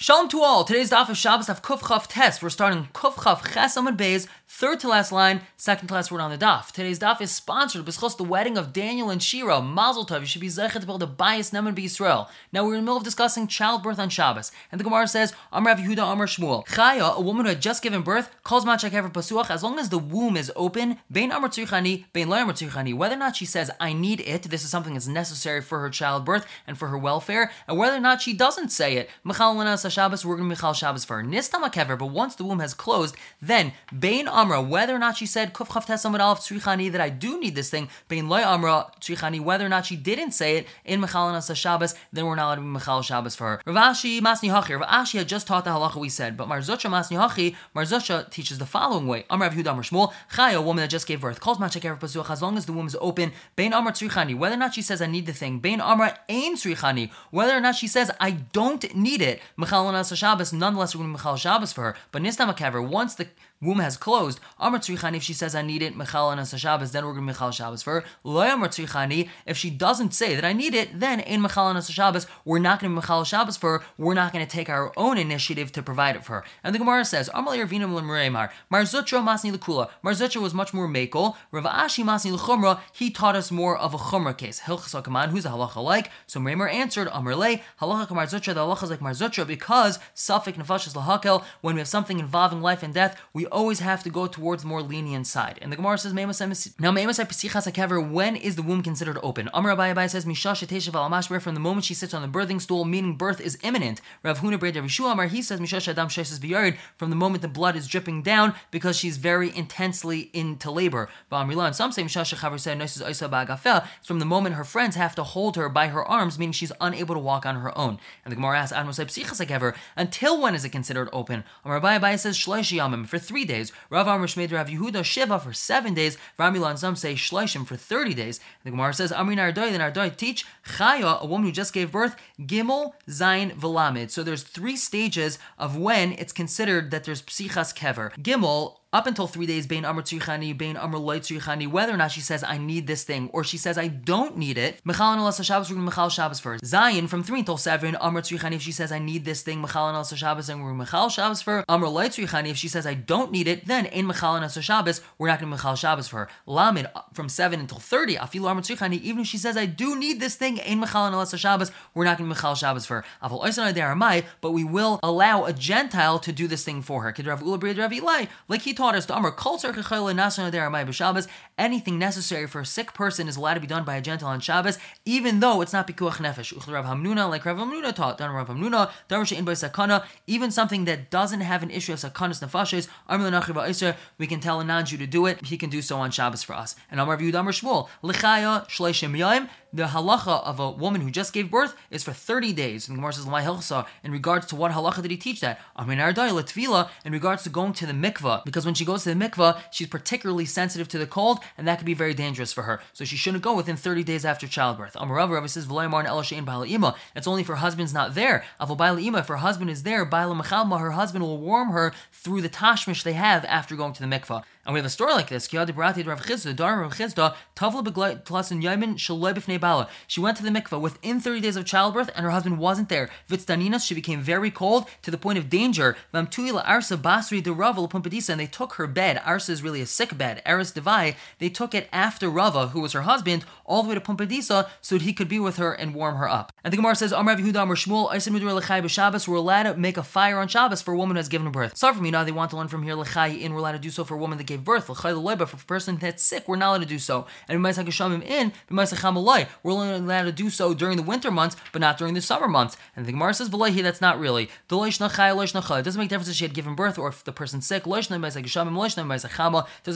Shalom to all. Today's daf of Shabbos of Kuf Chav Test. We're starting Kuf Chav Ches Amud Beis, third to last line, second to last word on the daf. Today's daf is sponsored b'schos the wedding of Daniel and Shira. Mazel Tov. You should be zeichet to build a bias neman Israel. Now we're in the middle of discussing childbirth on Shabbos, and the Gemara says Amar Rav Yehuda Amar Shmuel. Chaya, a woman who had just given birth, calls machak ever pasuach as long as the womb is open. Bein Amar Tzrichani, Bein Lo Amar Tzrichani. Whether or not she says I need it, this is something that's necessary for her childbirth and for her welfare, and whether or not she doesn't say it. Michal Shabbos, we're going to Michal Shabbos for her. Nistama kever, but once the womb has closed, then Bain Amra, whether or not she said Kuf Chav Tesamad Aleph Tzrichani that I do need this thing, Bain Loy Amra Tzrichani, whether or not she didn't say it in Michal Nasa Shabbos, then we're not allowed to be Michal Shabbos for her. Ravashi Masni Hachi, Ravashi had just taught the halacha we said, but Marzutra Masni Hachi, Marzutra teaches the following way. Amra Yehuda Amr Shmuel, Chaya, a woman that just gave birth, calls Machak Erev Pasuach as long as the womb is open, Bain Amra Tzrichani, whether or not she says I need the thing, Bain Amra Ain Tzrichani, whether or not she says I don't need it, Michal Nasa Shabbos, nonetheless we're going to Michal Shabbos for her. But Nistam Makaver, once the womb has closed, Amr Tzrichani, if she says I need it, Michal and Shabbos, then we're going to Michal Shabbos for her. Loy Amr Tzrichani, if she doesn't say that I need it, then in Michal and Shabbos, we're not going to Michal Shabbos for her. We're not going to take our own initiative to provide it for her. And the Gemara says, Amr Yervinam Lemreimar, Marzutra Masni Lekula. Marzutra was much more makel. Rav Ashi Masni Lechumra, he taught us more of a Chumra case. Hilchas who's a halacha like? So Mreimer answered, Amr halacha Marzutra, the halacha is like Marzutra because Safik Nefashis Lahakel, when we have something involving life and death, we always have to go towards more lenient side. And the Gemara says, now when is the womb considered open? Amr Abai Abai says, Misha from the moment she sits on the birthing stool, meaning birth is imminent. Rav Huna Bred Rav Amar, he says, Misha from the moment the blood is dripping down because she's very intensely into labor. And some say, Misha it's from the moment her friends have to hold her by her arms, meaning she's unable to walk on her own. And the Gemara asks, until when is it considered open? Amar Abai Abai says, for three days. Rav Amr Shmeid Rav Yehuda Shiva for seven days. Ramilan some say Shleishim for thirty days. The Gemara says Amri Nardoi. The Nardoi teach Chaya, a woman who just gave birth, Gimel Zayin Velamid. So there's three stages of when it's considered that there's psichas kever. Gimel up until three days, Bain Amr Tzrichani, Bain Amr Loy Tzrichani, whether or not she says, I need this thing, or she says, I don't need it, Michal and Alasa Shabbos, we're Michal Shabbos first. Zion, from three until seven, Amr Tzrichani, if she says, I need this thing, Michal and Alasa Shabbos, then we're Michal Shabbos for Amr Loy Tzrichani, if she says, I don't need it, then in Michal and Alasa Shabbos, we're not going to Michal Shabbos for her. Lamed, uh, from seven until 30, Afilu Amr Tzrichani, even if she says, I do need this thing, in Michal and Alasa Shabbos, we're not going to Michal Shabbos for her. But we will allow a Gentile to do this thing for her. Like he taught us to Amr, Anything necessary for a sick person is allowed to be done by a Gentile on Shabbos, even though it's not pikuach nefesh. Rav Hamnuna, like Rav Hamnuna taught, Dan Rav Hamnuna, in by sakana, even something that doesn't have an issue of sakanas nefashes, we can tell a non-Jew to do it. He can do so on Shabbos for us. And Amar Yud Amar Shmuel, Lichaya Shleishim Yaim, the halacha of a woman who just gave birth is for 30 days. And Gemara says, in regards to what halacha did he teach that? In regards to going to the mikvah, because when she goes to the mikvah, she's particularly sensitive to the cold, and that could be very dangerous for her. So she shouldn't go within 30 days after childbirth. Amarav says, "Vloymar and Eloshein b'alima." It's only for husbands not there. If her husband is there, her husband will warm her through the tashmish they have after going to the mikvah. And we have a story like this. She went to the mikvah within 30 days of childbirth, and her husband wasn't there. Vitstaninas, she became very cold to the point of danger. And they took her bed. Arsa is really a sick bed. Eris Devai, they took it after Rava, who was her husband, all the way to Pumbedisa so that he could be with her and warm her up. And the Gemara says, Amr Yehuda Amr Shmuel, we're allowed to make a fire on Shabbos for a woman who has given birth. Sorry for me now, they want to learn from here, Lechai in, we're allowed to do so for a woman that gave birth, for a person that's sick, we're not allowed to do so. And we might him in, we're only allowed to do so during the winter months, but not during the summer months. And the Gemara says, that's not really. It doesn't make difference if she had given birth or if the person's sick. It doesn't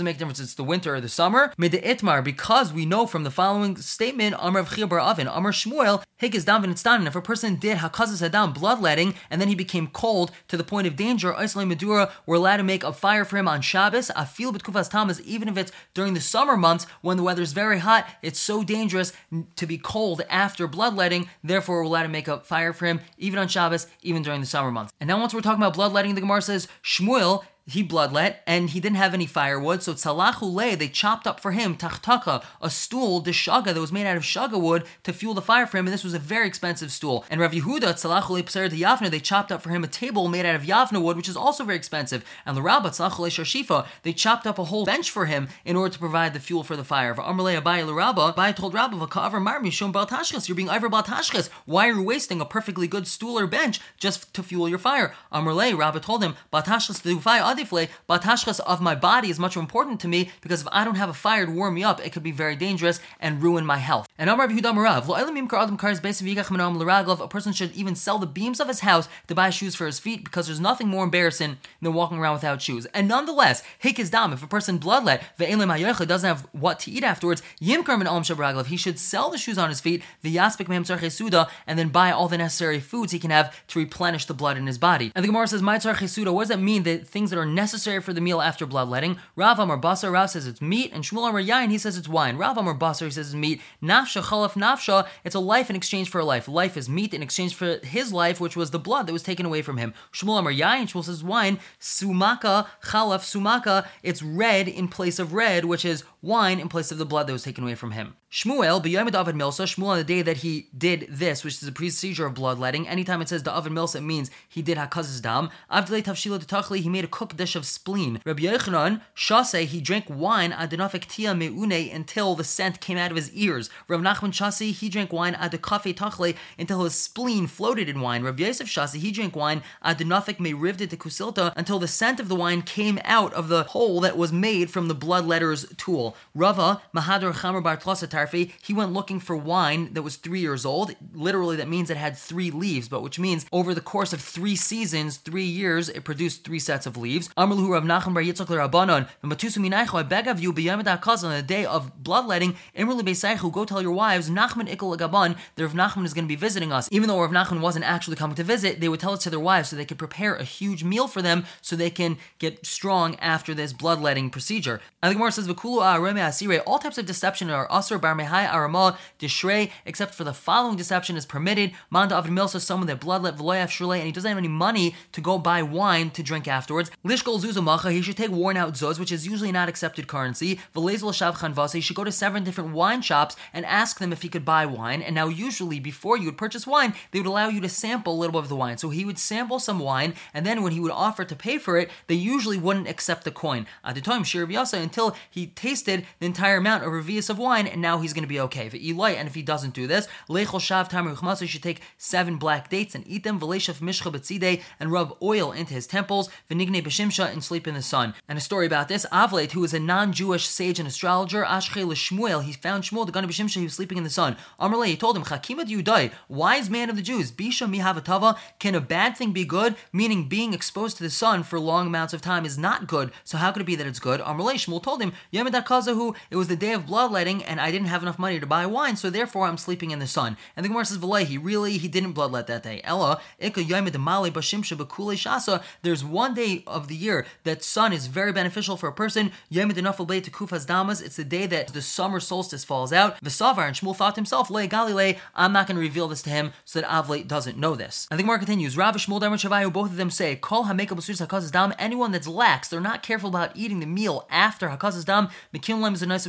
make difference if it's the winter or the summer. Mid Itmar, because we know from the following statement, Amr Bar Avin, Amr Shmuel, Higis Dam If a person did Hakazas Adam bloodletting and then he became cold to the point of danger, Madura, we're allowed to make a fire for him on Shabbos. B'tkufas tamas, even if it's during the summer months when the weather's very hot, it's so dangerous to be cold after bloodletting. Therefore, we're allowed to make a fire for him even on Shabbos, even during the summer months. And now, once we're talking about bloodletting, the Gemara says Shmuel he bloodlet, and he didn't have any firewood, so tzalachule, they chopped up for him tachtaka, a stool, deshaga, that was made out of shaga wood to fuel the fire for him, and this was a very expensive stool. And Rav Yehuda, tzalachule pser de yavna, they chopped up for him a table made out of yavna wood, which is also very expensive. And the Rabba, tzalachule sharshifa, they chopped up a whole bench for him in order to provide the fuel for the fire. Amarle Abai Rabba, Abai told Rabba, V'ka'avar marmi shom bal you're being iver bal Why are you wasting a perfectly good stool or bench just to fuel your fire? Amarle, Rabba told him, bal to do fire adifle, batashchas of my body is much more important to me because if I don't have a fire to warm me up, it could be very dangerous and ruin my health. And Amar Yehuda Marav, a person should even sell the beams of his house to buy shoes for his feet because there's nothing more embarrassing than walking around without shoes. And nonetheless, hik is dam, if a person bloodlet, doesn't have what to eat afterwards, yimkar min alam shabraglav, he should sell the shoes on his feet, the yaspik mehem and then buy all the necessary foods he can have to replenish the blood in his body. And the Gemara says, my suda, what does that mean? That things that are necessary for the meal after bloodletting. Rav Amar Basar, Rav says it's meat, and Shmuel Amar Yain, he says it's wine. Rav Amar Basar, he says it's meat. Nafsha Chalaf Nafsha, it's a life in exchange for a life. Life is meat in exchange for his life, which was the blood that was taken away from him. Shmuel Amar Yain, Shmuel says wine. Sumaka Chalaf Sumaka, it's red in place of red, which is wine in place of the blood that was taken away from him. Shmuel, b'yom David Milsa, Shmuel on the day that he did this, which is a procedure of bloodletting, anytime it says David Milsa, it means he did Hakaz's dam. Avdele Tavshila Tachli, he made a cooked dish of spleen. Rabbi Yochanan, Shase, he drank wine adenafik tia meune until the scent came out of his ears. Rabbi Nachman Shasi, he drank wine adekafe tachle until his spleen floated in wine. Rabbi Yosef Shasi, he drank wine adenafik me rivded to kusilta until the scent of the wine came out of the hole that was made from the bloodletter's tool. Rava, Mahadar Chamer Bar Tarfi, he went looking for wine that was three years old. Literally, that means it had three leaves, but which means over the course of three seasons, three years, it produced three sets of leaves. Amrlu Rav Nachman Bar Yitzchak Rabbanon, I beg of you, on the day of bloodletting, Imrli Beisaichu, go tell your wives, Nachman Ikal Gaban, that Rav Nachman is going to be visiting us. Even though Rav Nachman wasn't actually coming to visit, they would tell it to their wives so they could prepare a huge meal for them so they can get strong after this bloodletting procedure. And the Gemara says, V'kulu all types of deception are asur bar mehai arama dishrei, except for the following deception is permitted. Manda avid milsa, someone that bloodlet v'loyaf shulei, and he doesn't have any money to go buy wine to drink afterwards. Lishkol zuzamacha, he should take worn out zuz, which is usually not accepted currency. V'lezel shav chanvasa, he should go to seven different wine shops and ask them if he could buy wine. And now usually before you would purchase wine, they would allow you to sample a little bit of the wine. So he would sample some wine, and then when he would offer to pay for it, they usually wouldn't accept the coin. At the time, Shir until he tasted the entire amount of revius of wine, and now he's going to be okay. And if he doesn't do this, lechol shav tamer he should take seven black dates and eat them. V'leishav mishcha betzide and rub oil into his temples. V'nigne b'shimsha and sleep in the sun. And a story about this: Avlet, who is a non-Jewish sage and astrologer, Ashche Shmuel, he found Shmuel the gun of b'shimsha. He was sleeping in the sun. Amarle, he told him, Chakima Yudai, wise man of the Jews, Bisha mihavatava, can a bad thing be good? Meaning being exposed to the sun for long amounts of time is not good. So how could it be that it's good? Amarle, Shmuel told him, Yemedakazahu, it was the day of bloodletting, and I didn't have enough money to buy wine, so therefore I'm sleeping in the sun. And the Gemara says, he really, he didn't bloodlet that day. Ella, there's one day of the year that sun is very beneficial for a person. It's the day that the summer solstice falls out. And Shmuel thought to himself, Le Galile, I'm not going to reveal this to him so that Avle doesn't know this. And the Gemara continues, Rav Shmuel Darman Shavayu, both of them say, Kol HaMekab Dam, anyone that's lax, they're not careful about eating the meal after Hakaz's Dam, is a nice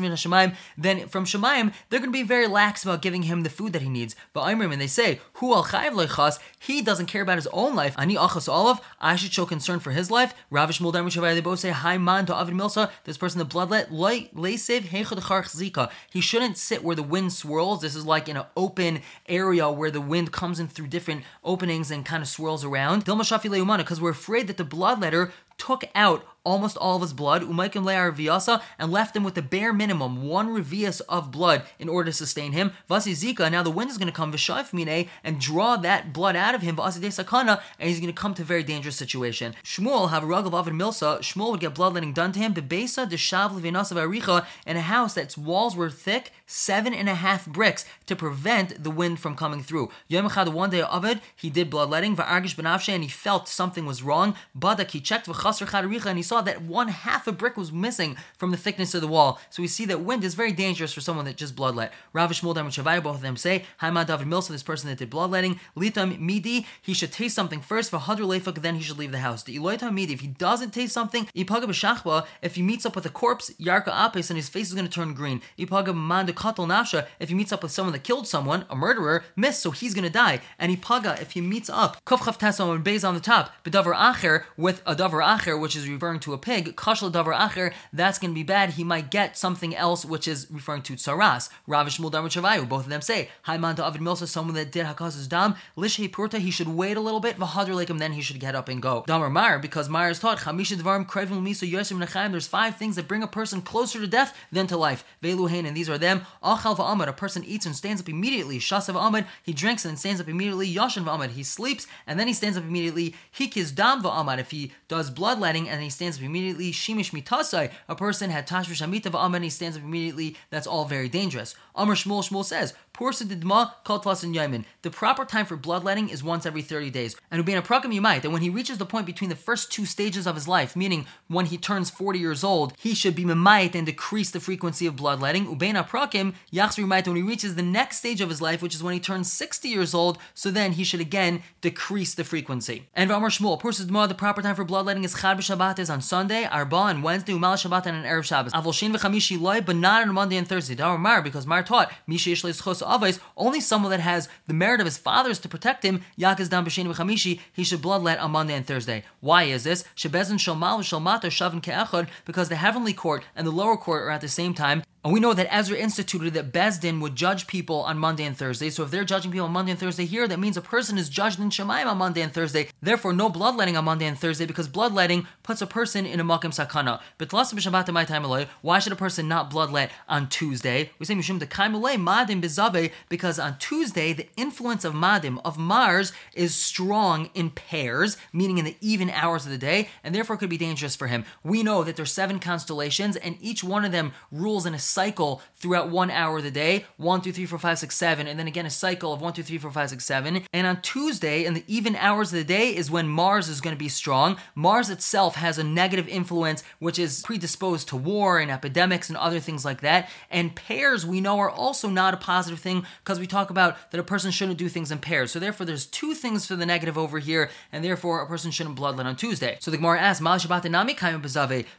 then from Shemaim, they're going to be very lax about giving him the food that he needs. But Imrim, and they say, Hu al lechas, he doesn't care about his own life. Ani achas olav, I should show concern for his life. Rav Ravish Muldar Mishavai, they both say, Hi man to Avid Milsa, this person the bloodlet, leisev zika. He shouldn't sit where the wind swirls. This is like in an open area where the wind comes in through different openings and kind of swirls around. Because we're afraid that the bloodletter took out almost all of his blood, Umaikim Le'ar Viasa, and left him with the bare minimum, one revius of blood in order to sustain him. Vasi Zika, now the wind is going to come, Vishaif Mine, and draw that blood out of him, Vasi Sakana, and he's going to come to a very dangerous situation. Shmuel, of Avid Milsa, Shmuel would get bloodletting done to him, Bebesa de Shav Levinas of Aricha, in a house that's walls were thick, seven and a half bricks, to prevent the wind from coming through. Yom one day it, he did bloodletting, Va'argish Benavshe, and he felt something was wrong, Badak, he checked and he saw that one half a brick was missing from the thickness of the wall. So we see that wind is very dangerous for someone that just bloodlet. Rav Shmuel Dam Shavai, both of them say, Haimad David Milsa, this person that did bloodletting, litam midi, he should taste something first, for hadr lefak, then he should leave the house. The iloitam midi, if he doesn't taste something, ipaga b'shachba, if he meets up with a corpse, yarka apes, and his face is going to turn green. Ipaga manda katal nafsha, if he meets up with someone that killed someone, a murderer, miss, so he's going to die. And ipaga, if he meets up, kufchaf tesam and bays on the top, bedavar acher, with a davar acher, which is referring to a pig, kashla davar acher, that's going to be bad. He might get something else, which is referring to tsaras. Ravish Muldar both of them say, Haiman to Avid Milsa, someone that did Hakaz's dam, Lishe Purta, he should wait a little bit, Vahadr Lakem, then he should get up and go. Damar Mar, because Mar is taught, Chamisha Dvarim Krevim Misa Yosim Nechaim, there's five things that bring a person closer to death than to life. Veluhain, and these are them. Achal Va'amad, a person eats and stands up immediately. Shasav Ahmad, he drinks and stands up immediately. Yashan Va'amad, he sleeps and then he stands up immediately. Hikis Dam Va'amad, if he does bloodletting and he stands up immediately. Shimish Mitasai, a person had Tashvish Amita he stands up immediately. That's all very dangerous. Amr Shmuel Shmuel says, The proper time for bloodletting is once every 30 days. And Ubena Prakam might that when he reaches the point between the first two stages of his life, meaning when he turns 40 years old, he should be Mimayit and decrease the frequency of bloodletting. Ubena Prakim, Yachsri might when he reaches the next stage of his life, which is when he turns 60 years old, so then he should again decrease the frequency. And Amr Shmuel, Pursa the proper time for bloodletting is Chad Shabbat is on Sunday, Arba on Wednesday, Umal Shabbat and an Erev Shabbos. Avol Shin v'chamishi but not on Monday and Thursday. Dar Mar, because Mar taught, Misha Avos, only someone that has the merit of his fathers to protect him, Yakas Dam B'Shin V'Chamishi, he should bloodlet on Monday and Thursday. Why is this? Shebezin Shalmal Shalmata Shavin Ke'echad, because the heavenly court and the lower court are at the same time, and we know that Ezra instituted that Bezdin would judge people on Monday and Thursday. So if they're judging people on Monday and Thursday here, that means a person is judged in Shemaim on Monday and Thursday. Therefore, no bloodletting on Monday and Thursday because bloodletting puts a person in a makim sakana. But Shabbat Maimele, why should a person not bloodlet on Tuesday? We say mishum madim bizave because on Tuesday the influence of madim of Mars is strong in pairs, meaning in the even hours of the day, and therefore could be dangerous for him. We know that there's seven constellations, and each one of them rules in a cycle throughout one hour of the day one, two, three, four, five, six, seven, and then again a cycle of one, two, three, four, five, six, seven. And on Tuesday, in the even hours of the day, is when Mars is going to be strong. Mars itself has a negative influence, which is predisposed to war and epidemics and other things like that. And pairs, we know, are also not a positive thing because we talk about that a person shouldn't do things in pairs. So therefore, there's two things for the negative over here, and therefore a person shouldn't bloodlet on Tuesday. So the Gemara asks, Mal Shabbat Nami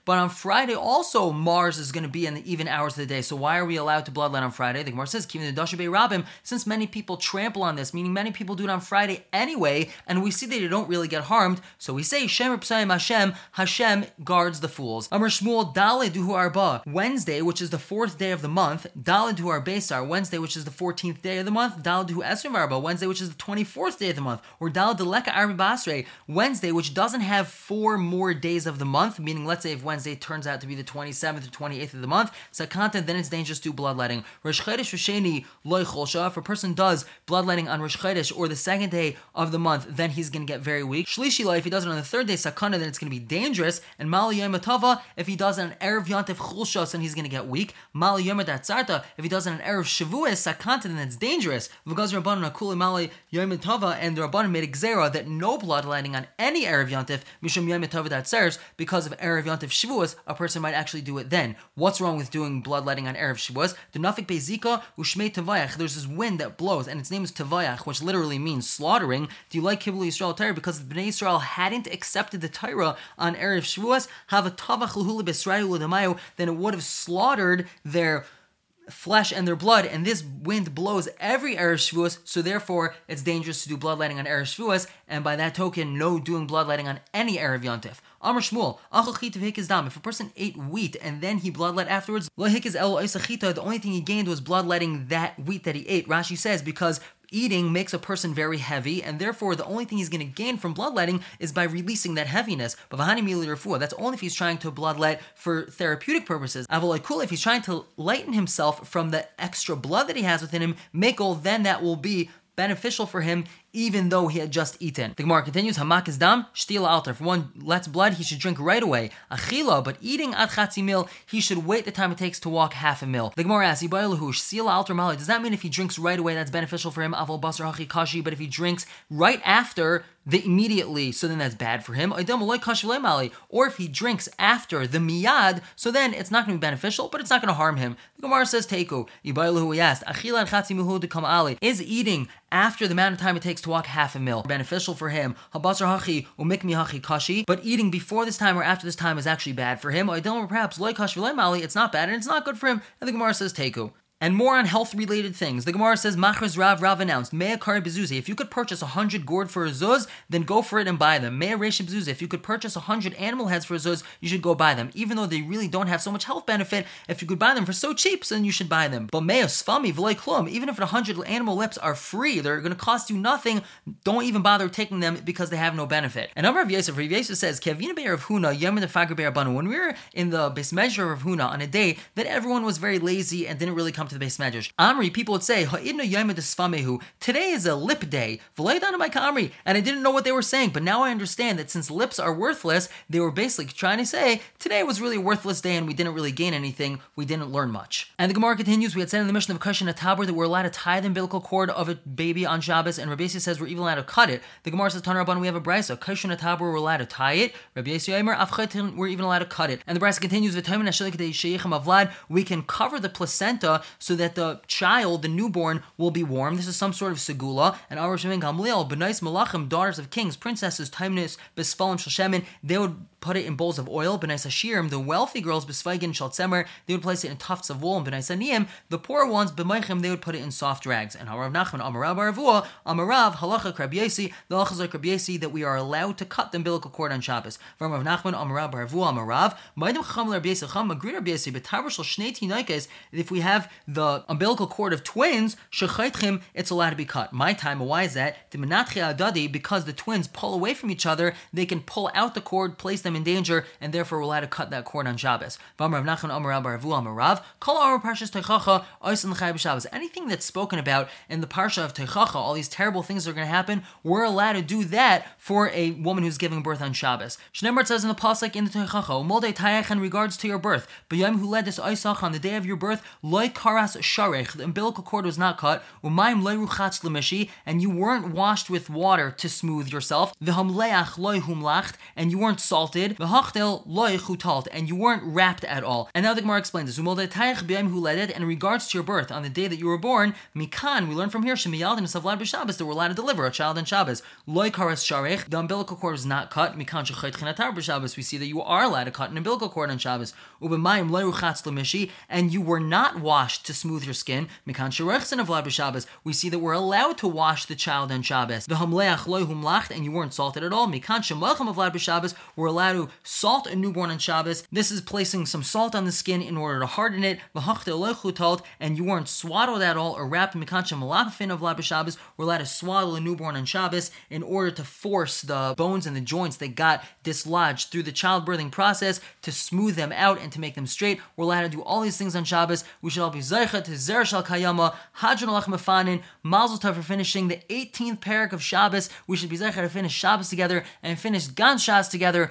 but on Friday also Mars is going to be in the even hours of the the day. So why are we allowed to bloodlet on Friday? The Gemara says, "Kivin the Rabim." Since many people trample on this, meaning many people do it on Friday anyway, and we see that they don't really get harmed. So we say, "Shem Hashem." Hashem guards the fools. Amr Shmuel Daledu Arba. Wednesday, which is the fourth day of the month. Daledu Arbesar. Wednesday, which is the fourteenth day of the month. Daledu Esrim Arba. Wednesday, which is the twenty-fourth day of the month. Or Deleka Arba Basre. Wednesday, which doesn't have four more days of the month, meaning let's say if Wednesday turns out to be the twenty-seventh or twenty-eighth of the month, Sakant then it's dangerous to do bloodletting. Rosh Chodesh loy cholsha. If a person does bloodletting on Rosh Chodesh or the second day of the month, then he's going to get very weak. Shlishi if he does it on the third day, sakana, then it's going to be dangerous. And Mal Matava, if he does it on Erev Yantif Chulshas, then he's going to get weak. Mal Tzarta, if he does it on Erev Shavuos, sakanta, then it's dangerous. V'gaz Rabbanon Akuli Mal Matava, and the Rabbanon made a that no bloodletting on any Erev Yantif, Mishum Matava that serves, because of Erev Yantif Shavuos, a person might actually do it then. What's wrong with doing bloodletting on Erev Shavuos. The Nafik Bezika. There's this wind that blows, and its name is Tavayach, which literally means slaughtering. Do you like Kibbutz Yisrael Torah? Because Bnei Israel hadn't accepted the Torah on Erev Shavuos, have a Tavach Luhuli Besrayu then it would have slaughtered their flesh and their blood, and this wind blows every Erev so therefore it's dangerous to do bloodletting on Erev and by that token, no doing bloodletting on any Erev Yontif. Amr Shmuel, if a person ate wheat and then he bloodlet afterwards, the only thing he gained was bloodletting that wheat that he ate. Rashi says because eating makes a person very heavy, and therefore the only thing he's going to gain from bloodletting is by releasing that heaviness. But that's only if he's trying to bloodlet for therapeutic purposes. If he's trying to lighten himself from the extra blood that he has within him, Mikol, then that will be beneficial for him even though he had just eaten. The Gemara continues, Hamak is dam, shtil altar. If one lets blood, he should drink right away. Achila, but eating at chatzi mil, he should wait the time it takes to walk half a mil. The Gemara asks, shtil altar mali. Does that mean if he drinks right away, that's beneficial for him? Aval basar hachi kashi. But if he drinks right after, the immediately, so then that's bad for him. Or if he drinks after the miyad, so then it's not going to be beneficial, but it's not going to harm him. The Gemara says, Teku, who we asked, is eating after the amount of time it takes walk half a mil beneficial for him? Habasar hachi umikmi hachi kashi, but eating before this time or after this time is actually bad for him. Or perhaps it's not bad and it's not good for him. And the Gemara says, Teku and more on health related things. The Gemara says, Machras Rav Rav announced, Mea Kari Bezuzi. If you could purchase a hundred gourd for a zuz, then go for it and buy them. Mea Reshim Bezuzi. If you could purchase a hundred animal heads for a zuz, you should go buy them. Even though they really don't have so much health benefit, if you could buy them for so cheap, then you should buy them. But Mea Sfami V'loi Klum. Even if a hundred animal lips are free, they're going to cost you nothing, don't even bother taking them because they have no benefit. And Amar of Yosef, Rav says, Kevina Be'er of Huna, Yom the Fager Banu. When we were in the base measure of Huna on a day that everyone was very lazy and didn't really come to the base measure. Amri, people would say, Today is a lip day. Amri. And I didn't know what they were saying, but now I understand that since lips are worthless, they were basically trying to say, today was really a worthless day and we didn't really gain anything. We didn't learn much. And the Gemara continues, we had said in the mission of Kushan Tabor that we're allowed to tie the umbilical cord of a baby on Shabbos, and Rabbi says we're even allowed to cut it. The Gemara says, Tanarabban, we have a brisa. Kushan Tabor, we're allowed to tie it. Rabbi Yisrael, we're even allowed to cut it. And the brisa continues, we can cover the placenta so that the child, the newborn, will be warm. This is some sort of segula. And our Shemim Gamliel, Benais Malachim, daughters of kings, princesses, Taimnis, Besfalim Shoshemin, they would put it in bowls of oil. Benais Hashirim, the wealthy girls, Besvaigin Shaltzemer, they would place it in tufts of wool. And Benais Aniyim, the poor ones, B'maichim, they would put it in soft rags. And Harav Nachman, Amarav Baravua, Amarav, Halacha Krabiesi, the Halacha like Krabiesi, that we are allowed to cut the umbilical cord on Shabbos. From Rav Nachman, Amarav Baravua, Amarav, Maidim Chacham Rabiesi, Chacham, Magrid Rabiesi, Betavar Shal Shnei Tinaikes, if we have the umbilical cord of twins, Shechaitchim, it's allowed to be cut. My time, why is that? Because the twins pull away from each other, they can pull out the cord, place them in danger, and therefore we're allowed to cut that cord on Shabbos. Anything that's spoken about in the parsha of Teichacha, all these terrible things that are going to happen, we're allowed to do that for a woman who's giving birth on Shabbos. Shnemar says in the pasuk in the Teichacha, "Molde Tayach in regards to your birth, B'yam who led this Isach on the day of your birth, loy karas sharech, the umbilical cord was not cut, umayim leiruchatz lemishi, and you weren't washed with water to smooth yourself, v'hamleach loy humlacht, and you weren't salted, v'hachtel loy chutalt, and you weren't wrapped at all. And now the Gemara explains this, and in regards to your birth, on the day that you were born, mikan, we learn from here, shemiyald and savlad b'Shabbos, that we're allowed to deliver a child on Shabbos. Loy karas sharech, the umbilical cord is not cut, mikan shechayt chinatar b'Shabbos, we see that you are allowed to cut an umbilical cord on Shabbos. Ubemayim leiruchatz lemishi, and you were not washed to smooth your skin. Mikan sherechsen of Shabbos. We see that we're allowed to wash the child on Shabbos. V'hamleach loy humlacht, and you weren't salted at all. Mikan shemalcham of Shabbos. We're allowed to salt a newborn on Shabbos. This is placing some salt on the skin in order to harden it. And you weren't swaddled at all or wrapped. Mikan shemalachfin of Vlad Shabbos. We're allowed to swaddle a newborn on Shabbos in order to force the bones and the joints that got dislodged through the childbirthing process to smooth them out and to make them straight. We're allowed to do all these things on Shabbos. We should all be zeicha to Zer Kayama, Hadron Alach Mefanin, Mazel Tov for finishing the 18th parak of Shabbos. We should be zeicha to finish Shabbos together and finish Gan Shas together.